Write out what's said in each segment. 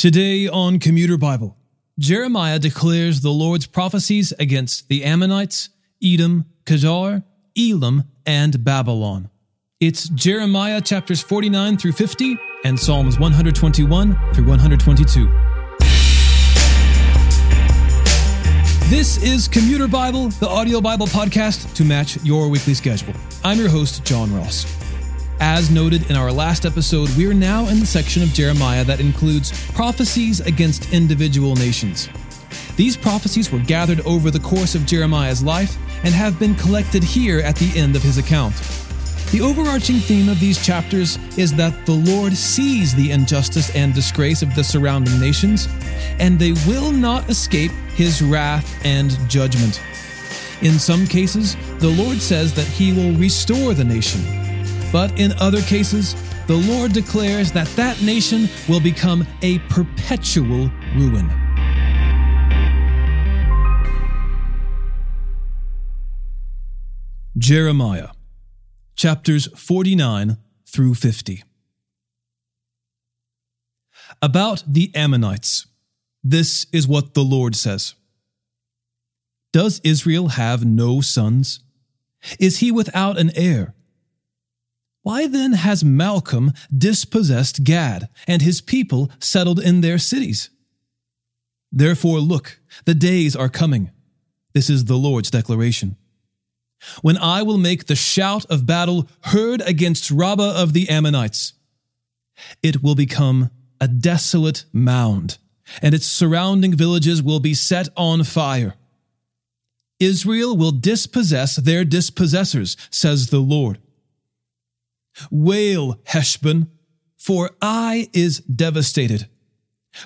Today on Commuter Bible, Jeremiah declares the Lord's prophecies against the Ammonites, Edom, Kedar, Elam, and Babylon. It's Jeremiah chapters 49 through 50 and Psalms 121 through 122. This is Commuter Bible, the audio Bible podcast to match your weekly schedule. I'm your host, John Ross. As noted in our last episode, we are now in the section of Jeremiah that includes prophecies against individual nations. These prophecies were gathered over the course of Jeremiah's life and have been collected here at the end of his account. The overarching theme of these chapters is that the Lord sees the injustice and disgrace of the surrounding nations, and they will not escape his wrath and judgment. In some cases, the Lord says that he will restore the nation but in other cases, the Lord declares that that nation will become a perpetual ruin. Jeremiah chapters 49 through 50. About the Ammonites, this is what the Lord says Does Israel have no sons? Is he without an heir? Why then has Milcom dispossessed Gad, and his people settled in their cities? Therefore, look, the days are coming. This is the Lord's declaration. When I will make the shout of battle heard against Rabbah of the Ammonites, it will become a desolate mound, and its surrounding villages will be set on fire. Israel will dispossess their dispossessors, says the Lord. Wail, Heshbon, for Ai is devastated.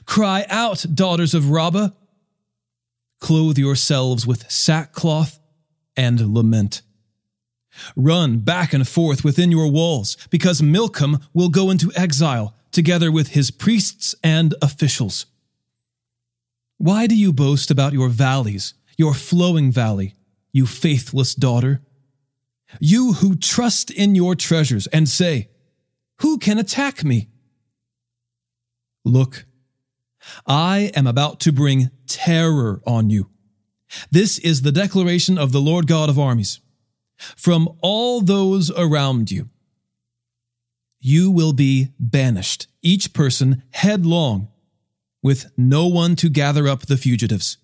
Cry out, daughters of Rabbah. Clothe yourselves with sackcloth and lament. Run back and forth within your walls, because Milcom will go into exile, together with his priests and officials. Why do you boast about your valleys, your flowing valley, you faithless daughter? You who trust in your treasures and say, Who can attack me? Look, I am about to bring terror on you. This is the declaration of the Lord God of armies. From all those around you, you will be banished, each person headlong, with no one to gather up the fugitives.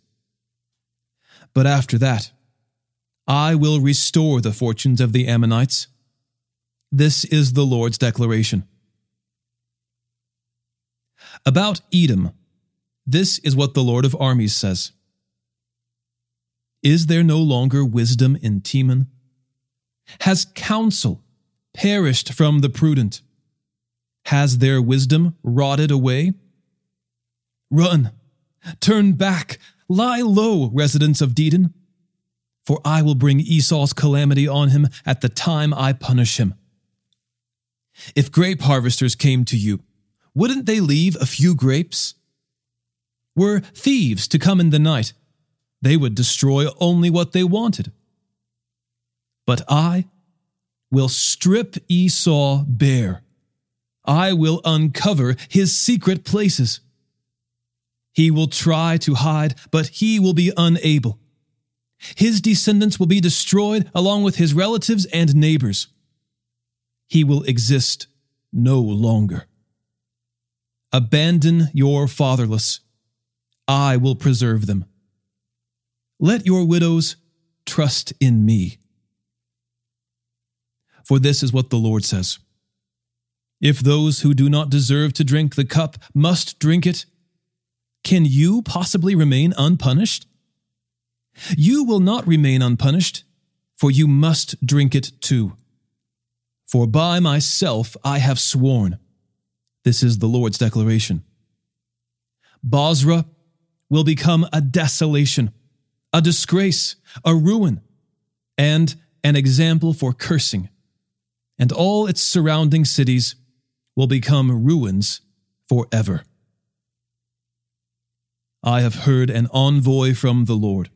But after that, I will restore the fortunes of the Ammonites. This is the Lord's declaration. About Edom, this is what the Lord of armies says Is there no longer wisdom in Teman? Has counsel perished from the prudent? Has their wisdom rotted away? Run, turn back, lie low, residents of Dedan for I will bring Esau's calamity on him at the time I punish him. If grape harvesters came to you, wouldn't they leave a few grapes? Were thieves to come in the night, they would destroy only what they wanted. But I will strip Esau bare. I will uncover his secret places. He will try to hide, but he will be unable. His descendants will be destroyed along with his relatives and neighbors. He will exist no longer. Abandon your fatherless. I will preserve them. Let your widows trust in me. For this is what the Lord says If those who do not deserve to drink the cup must drink it, can you possibly remain unpunished? You will not remain unpunished, for you must drink it too. For by myself I have sworn. This is the Lord's declaration. Bozrah will become a desolation, a disgrace, a ruin, and an example for cursing, and all its surrounding cities will become ruins forever. I have heard an envoy from the Lord.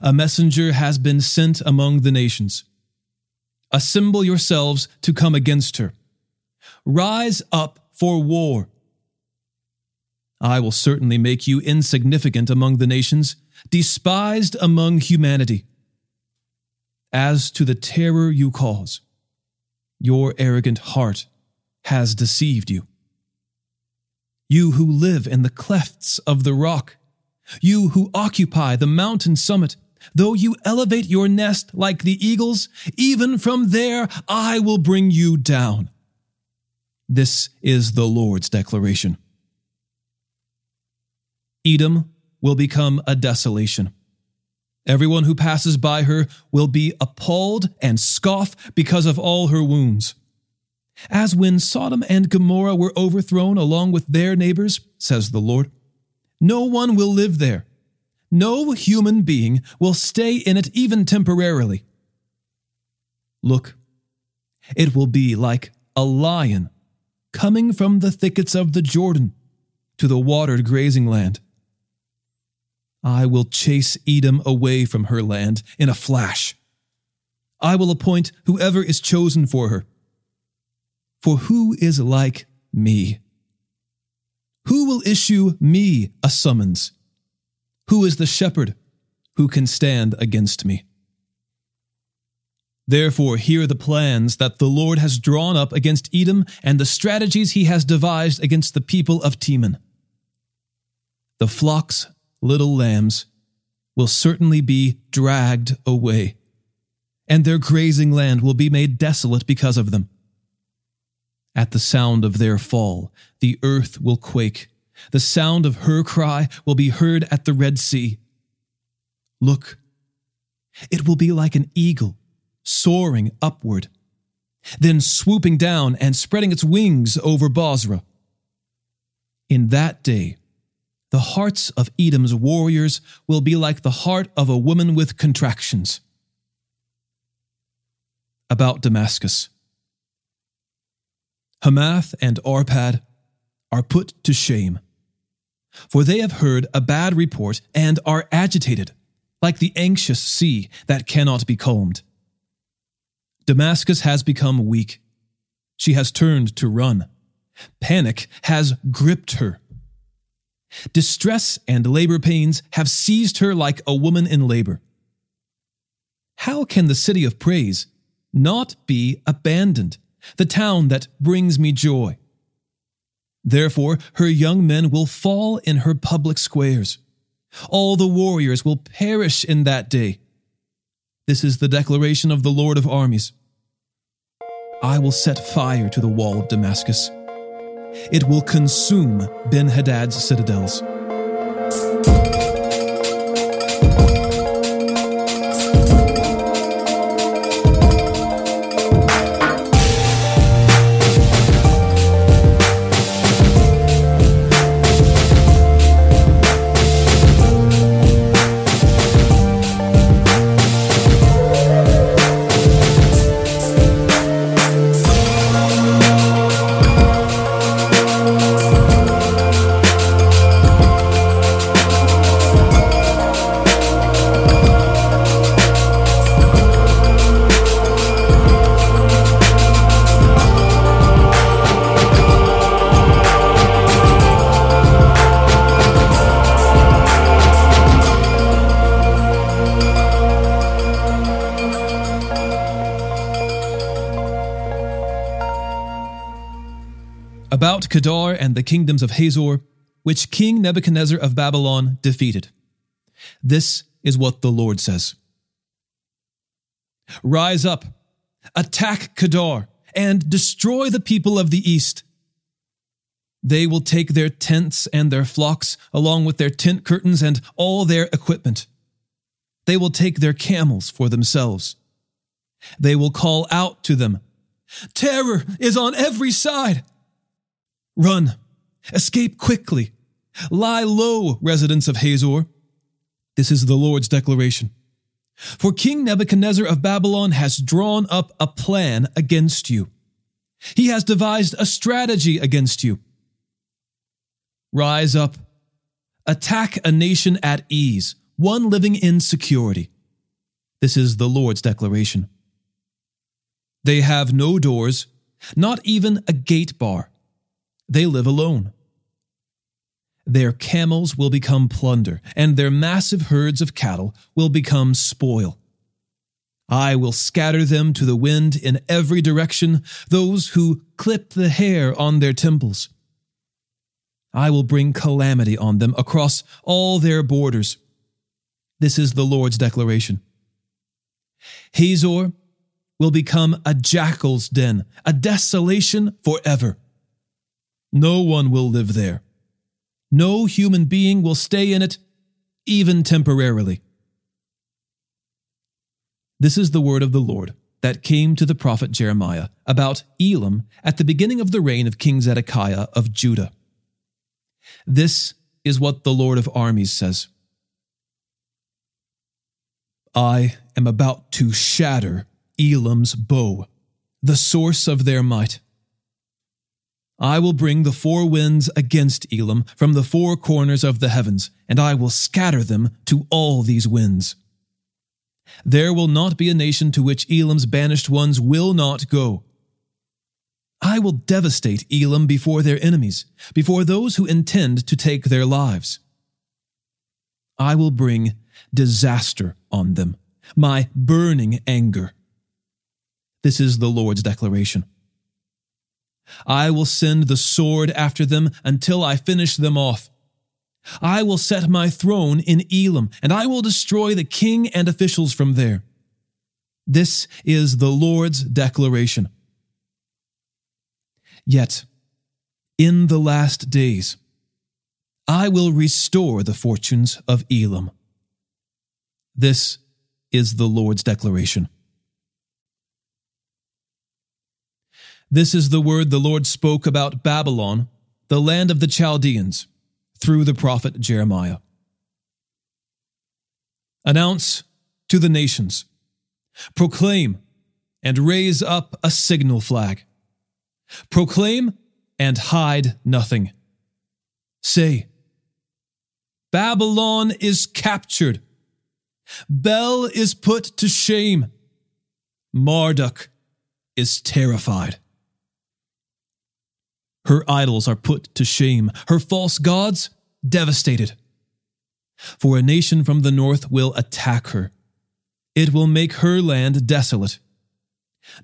A messenger has been sent among the nations. Assemble yourselves to come against her. Rise up for war. I will certainly make you insignificant among the nations, despised among humanity. As to the terror you cause, your arrogant heart has deceived you. You who live in the clefts of the rock, you who occupy the mountain summit, though you elevate your nest like the eagles, even from there I will bring you down. This is the Lord's declaration. Edom will become a desolation. Everyone who passes by her will be appalled and scoff because of all her wounds. As when Sodom and Gomorrah were overthrown along with their neighbors, says the Lord, no one will live there. No human being will stay in it even temporarily. Look, it will be like a lion coming from the thickets of the Jordan to the watered grazing land. I will chase Edom away from her land in a flash. I will appoint whoever is chosen for her. For who is like me? Who will issue me a summons? Who is the shepherd who can stand against me? Therefore, hear the plans that the Lord has drawn up against Edom and the strategies he has devised against the people of Teman. The flocks little lambs will certainly be dragged away, and their grazing land will be made desolate because of them. At the sound of their fall, the earth will quake. The sound of her cry will be heard at the Red Sea. Look, it will be like an eagle soaring upward, then swooping down and spreading its wings over Bozrah. In that day, the hearts of Edom's warriors will be like the heart of a woman with contractions. About Damascus Hamath and Arpad are put to shame, for they have heard a bad report and are agitated, like the anxious sea that cannot be calmed. Damascus has become weak. She has turned to run. Panic has gripped her. Distress and labor pains have seized her like a woman in labor. How can the city of praise not be abandoned, the town that brings me joy? Therefore, her young men will fall in her public squares. All the warriors will perish in that day. This is the declaration of the Lord of armies. I will set fire to the wall of Damascus it will consume Ben Hadad's citadels. Kedar and the kingdoms of Hazor, which King Nebuchadnezzar of Babylon defeated. This is what the Lord says Rise up, attack Kedar, and destroy the people of the east. They will take their tents and their flocks, along with their tent curtains and all their equipment. They will take their camels for themselves. They will call out to them, Terror is on every side. Run! Escape quickly! Lie low, residents of Hazor! This is the Lord's declaration. For King Nebuchadnezzar of Babylon has drawn up a plan against you. He has devised a strategy against you. Rise up. Attack a nation at ease, one living in security. This is the Lord's declaration. They have no doors, not even a gate bar they live alone. Their camels will become plunder, and their massive herds of cattle will become spoil. I will scatter them to the wind in every direction, those who clip the hair on their temples. I will bring calamity on them across all their borders. This is the Lord's declaration. Hazor will become a jackal's den, a desolation forever. No one will live there. No human being will stay in it, even temporarily. This is the word of the Lord that came to the prophet Jeremiah about Elam at the beginning of the reign of King Zedekiah of Judah. This is what the Lord of armies says I am about to shatter Elam's bow, the source of their might. I will bring the four winds against Elam from the four corners of the heavens, and I will scatter them to all these winds. There will not be a nation to which Elam's banished ones will not go. I will devastate Elam before their enemies, before those who intend to take their lives. I will bring disaster on them, my burning anger. This is the Lord's declaration. I will send the sword after them until I finish them off. I will set my throne in Elam, and I will destroy the king and officials from there. This is the Lord's declaration. Yet, in the last days, I will restore the fortunes of Elam. This is the Lord's declaration. This is the word the Lord spoke about Babylon, the land of the Chaldeans, through the prophet Jeremiah. Announce to the nations, proclaim and raise up a signal flag. Proclaim and hide nothing. Say, Babylon is captured. Bel is put to shame. Marduk is terrified. Her idols are put to shame, her false gods devastated. For a nation from the north will attack her. It will make her land desolate.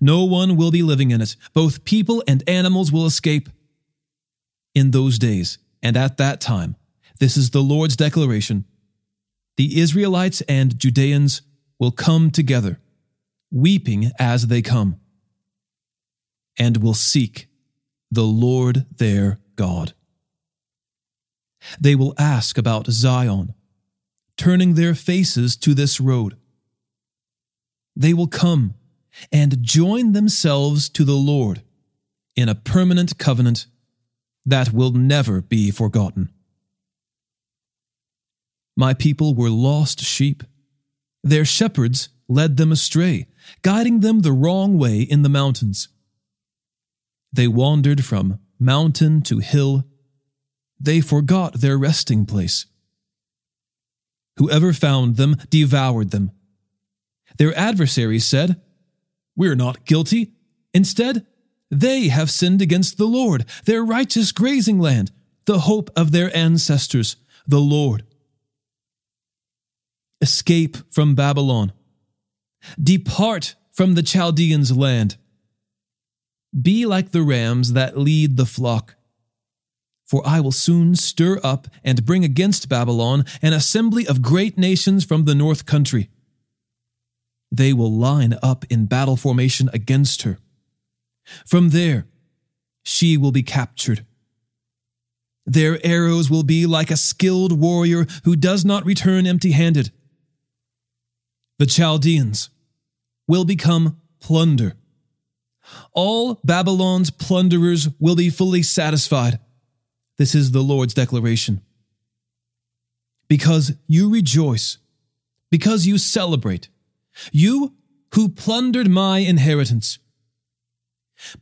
No one will be living in it. Both people and animals will escape. In those days and at that time, this is the Lord's declaration the Israelites and Judeans will come together, weeping as they come, and will seek the Lord their God. They will ask about Zion, turning their faces to this road. They will come and join themselves to the Lord in a permanent covenant that will never be forgotten. My people were lost sheep. Their shepherds led them astray, guiding them the wrong way in the mountains. They wandered from mountain to hill. They forgot their resting place. Whoever found them devoured them. Their adversaries said, We're not guilty. Instead, they have sinned against the Lord, their righteous grazing land, the hope of their ancestors, the Lord. Escape from Babylon. Depart from the Chaldeans' land. Be like the rams that lead the flock. For I will soon stir up and bring against Babylon an assembly of great nations from the north country. They will line up in battle formation against her. From there, she will be captured. Their arrows will be like a skilled warrior who does not return empty handed. The Chaldeans will become plunder all Babylon's plunderers will be fully satisfied. This is the Lord's declaration. Because you rejoice, because you celebrate, you who plundered my inheritance.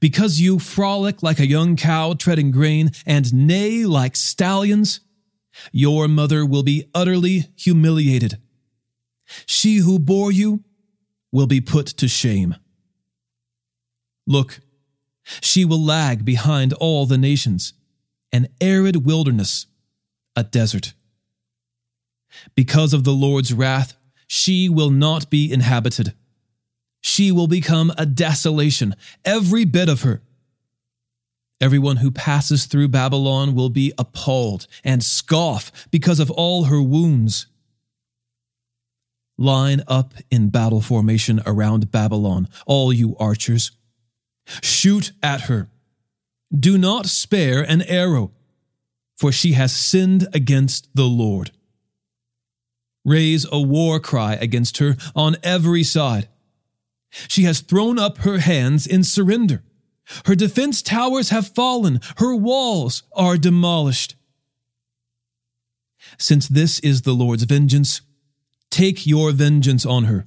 Because you frolic like a young cow treading grain and neigh like stallions, your mother will be utterly humiliated. She who bore you will be put to shame. Look, she will lag behind all the nations, an arid wilderness, a desert. Because of the Lord's wrath, she will not be inhabited. She will become a desolation, every bit of her. Everyone who passes through Babylon will be appalled and scoff because of all her wounds. Line up in battle formation around Babylon, all you archers. Shoot at her. Do not spare an arrow, for she has sinned against the Lord. Raise a war cry against her on every side. She has thrown up her hands in surrender. Her defense towers have fallen. Her walls are demolished. Since this is the Lord's vengeance, take your vengeance on her.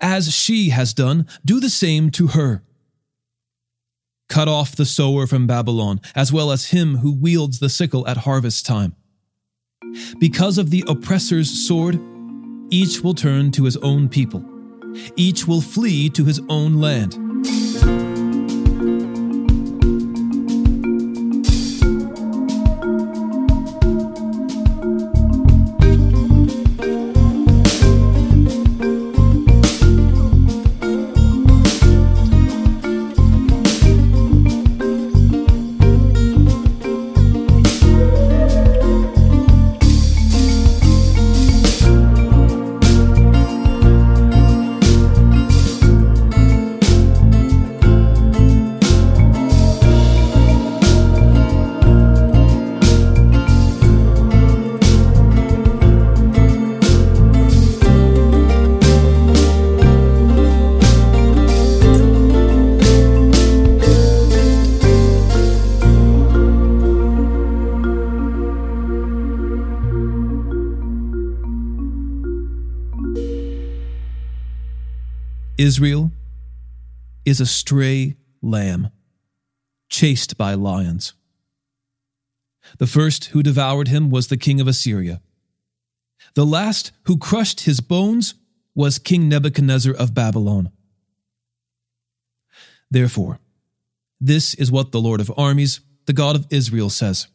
As she has done, do the same to her. Cut off the sower from Babylon, as well as him who wields the sickle at harvest time. Because of the oppressor's sword, each will turn to his own people, each will flee to his own land. Israel is a stray lamb, chased by lions. The first who devoured him was the king of Assyria. The last who crushed his bones was King Nebuchadnezzar of Babylon. Therefore, this is what the Lord of armies, the God of Israel, says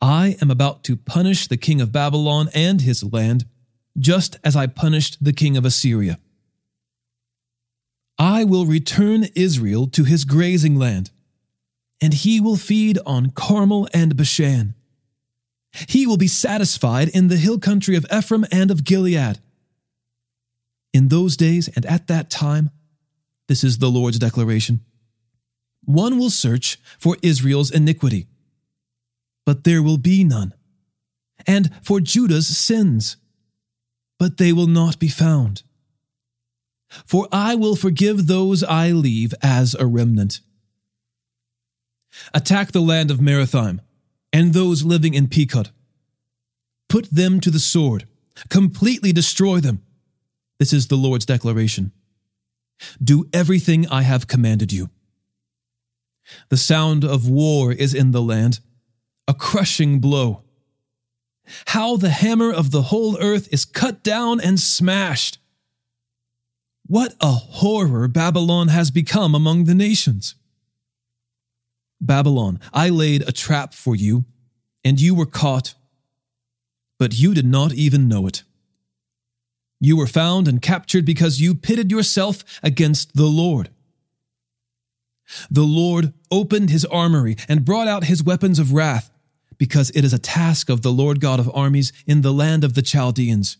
I am about to punish the king of Babylon and his land, just as I punished the king of Assyria. I will return Israel to his grazing land, and he will feed on Carmel and Bashan. He will be satisfied in the hill country of Ephraim and of Gilead. In those days and at that time, this is the Lord's declaration, one will search for Israel's iniquity, but there will be none, and for Judah's sins, but they will not be found. For I will forgive those I leave as a remnant. Attack the land of Merathaim and those living in Pekod. Put them to the sword, completely destroy them. This is the Lord's declaration. Do everything I have commanded you. The sound of war is in the land, a crushing blow. How the hammer of the whole earth is cut down and smashed. What a horror Babylon has become among the nations. Babylon, I laid a trap for you, and you were caught, but you did not even know it. You were found and captured because you pitted yourself against the Lord. The Lord opened his armory and brought out his weapons of wrath, because it is a task of the Lord God of armies in the land of the Chaldeans.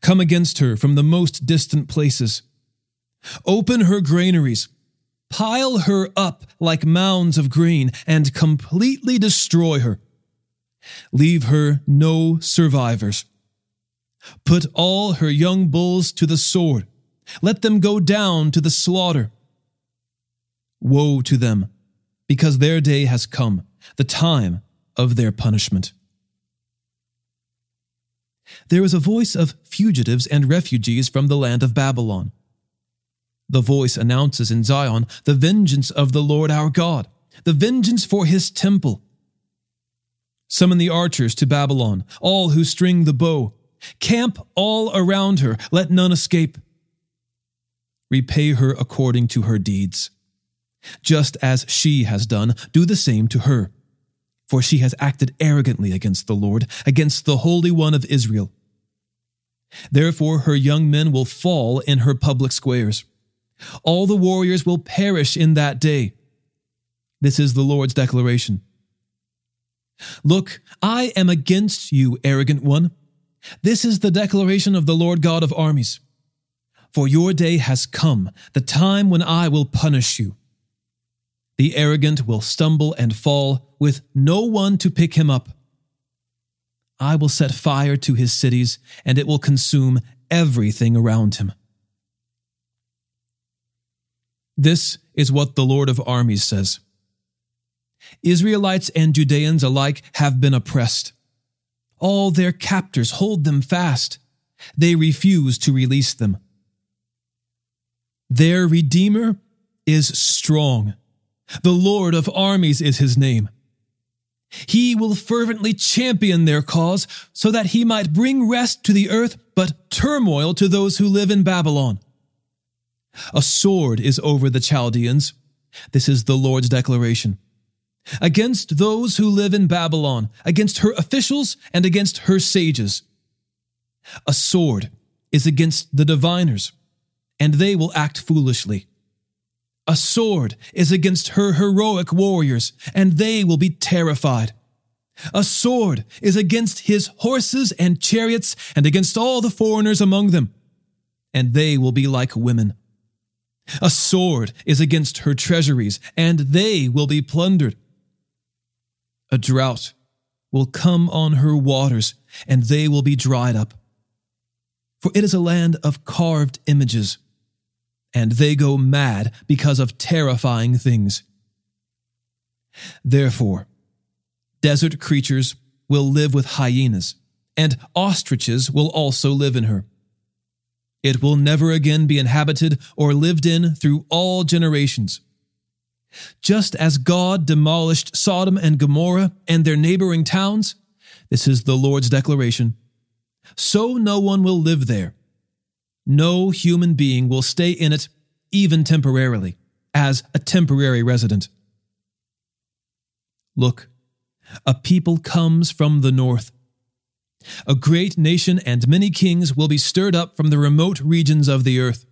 Come against her from the most distant places. Open her granaries, pile her up like mounds of grain, and completely destroy her. Leave her no survivors. Put all her young bulls to the sword. Let them go down to the slaughter. Woe to them, because their day has come, the time of their punishment. There is a voice of fugitives and refugees from the land of Babylon. The voice announces in Zion the vengeance of the Lord our God, the vengeance for his temple. Summon the archers to Babylon, all who string the bow. Camp all around her, let none escape. Repay her according to her deeds. Just as she has done, do the same to her for she has acted arrogantly against the Lord, against the Holy One of Israel. Therefore, her young men will fall in her public squares. All the warriors will perish in that day. This is the Lord's declaration. Look, I am against you, arrogant one. This is the declaration of the Lord God of armies. For your day has come, the time when I will punish you. The arrogant will stumble and fall with no one to pick him up. I will set fire to his cities, and it will consume everything around him. This is what the Lord of armies says Israelites and Judeans alike have been oppressed. All their captors hold them fast. They refuse to release them. Their Redeemer is strong. The Lord of armies is his name. He will fervently champion their cause so that he might bring rest to the earth, but turmoil to those who live in Babylon. A sword is over the Chaldeans. This is the Lord's declaration. Against those who live in Babylon, against her officials and against her sages. A sword is against the diviners, and they will act foolishly. A sword is against her heroic warriors, and they will be terrified. A sword is against his horses and chariots, and against all the foreigners among them, and they will be like women. A sword is against her treasuries, and they will be plundered. A drought will come on her waters, and they will be dried up. For it is a land of carved images and they go mad because of terrifying things. Therefore, desert creatures will live with hyenas, and ostriches will also live in her. It will never again be inhabited or lived in through all generations. Just as God demolished Sodom and Gomorrah and their neighboring towns, this is the Lord's declaration, so no one will live there no human being will stay in it, even temporarily, as a temporary resident. Look, a people comes from the north. A great nation and many kings will be stirred up from the remote regions of the earth.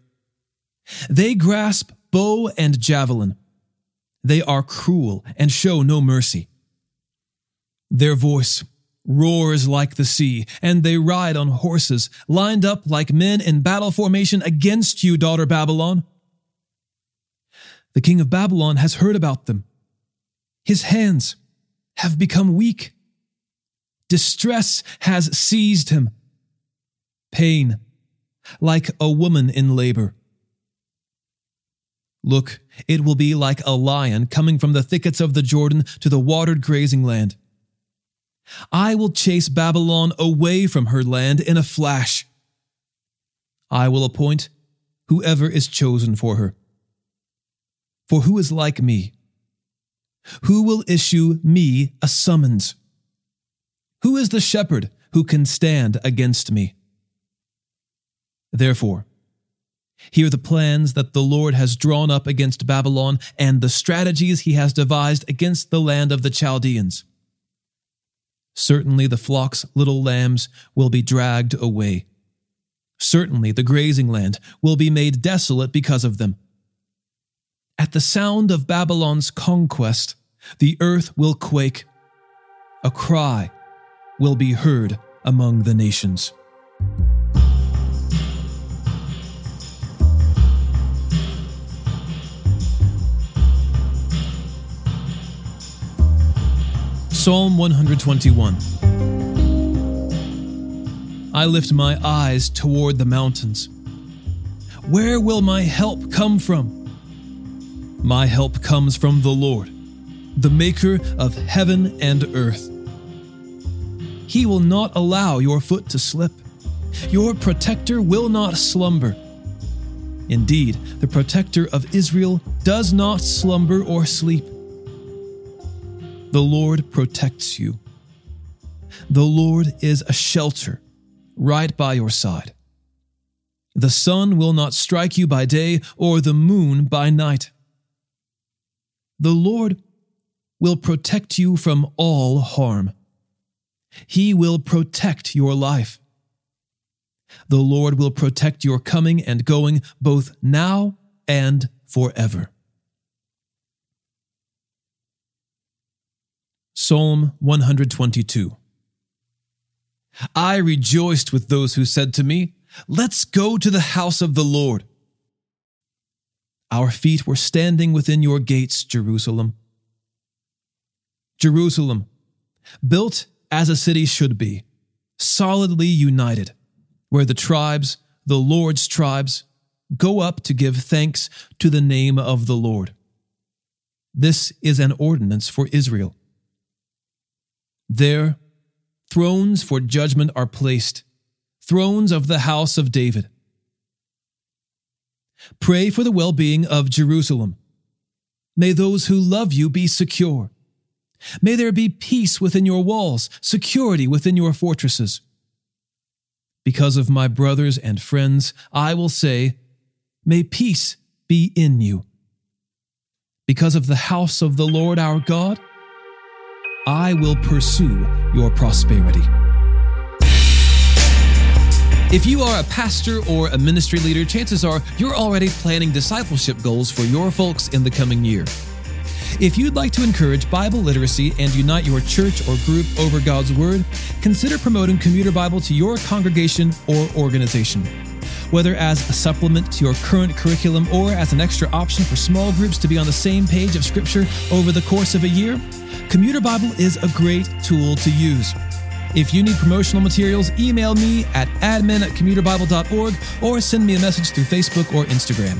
They grasp bow and javelin. They are cruel and show no mercy. Their voice roars like the sea, and they ride on horses, lined up like men in battle formation against you, daughter Babylon. The king of Babylon has heard about them. His hands have become weak. Distress has seized him. Pain, like a woman in labor. Look, it will be like a lion coming from the thickets of the Jordan to the watered grazing land. I will chase Babylon away from her land in a flash. I will appoint whoever is chosen for her. For who is like me? Who will issue me a summons? Who is the shepherd who can stand against me? Therefore, hear the plans that the Lord has drawn up against Babylon and the strategies he has devised against the land of the Chaldeans. Certainly the flock's little lambs will be dragged away. Certainly the grazing land will be made desolate because of them. At the sound of Babylon's conquest, the earth will quake. A cry will be heard among the nations. Psalm 121 I lift my eyes toward the mountains. Where will my help come from? My help comes from the Lord, the Maker of heaven and earth. He will not allow your foot to slip. Your protector will not slumber. Indeed, the protector of Israel does not slumber or sleep. The Lord protects you. The Lord is a shelter right by your side. The sun will not strike you by day or the moon by night. The Lord will protect you from all harm. He will protect your life. The Lord will protect your coming and going both now and forever. Psalm 122 I rejoiced with those who said to me, Let's go to the house of the Lord. Our feet were standing within your gates, Jerusalem. Jerusalem, built as a city should be, solidly united, where the tribes, the Lord's tribes, go up to give thanks to the name of the Lord. This is an ordinance for Israel. There, thrones for judgment are placed, thrones of the house of David. Pray for the well being of Jerusalem. May those who love you be secure. May there be peace within your walls, security within your fortresses. Because of my brothers and friends, I will say, May peace be in you. Because of the house of the Lord our God, I will pursue your prosperity. If you are a pastor or a ministry leader, chances are you're already planning discipleship goals for your folks in the coming year. If you'd like to encourage Bible literacy and unite your church or group over God's Word, consider promoting Commuter Bible to your congregation or organization. Whether as a supplement to your current curriculum or as an extra option for small groups to be on the same page of Scripture over the course of a year, Commuter Bible is a great tool to use. If you need promotional materials, email me at admin at commuterbible.org or send me a message through Facebook or Instagram.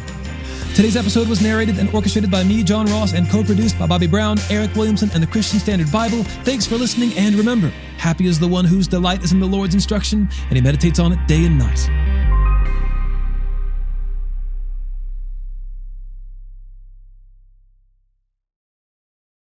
Today's episode was narrated and orchestrated by me, John Ross, and co produced by Bobby Brown, Eric Williamson, and the Christian Standard Bible. Thanks for listening, and remember, happy is the one whose delight is in the Lord's instruction, and he meditates on it day and night.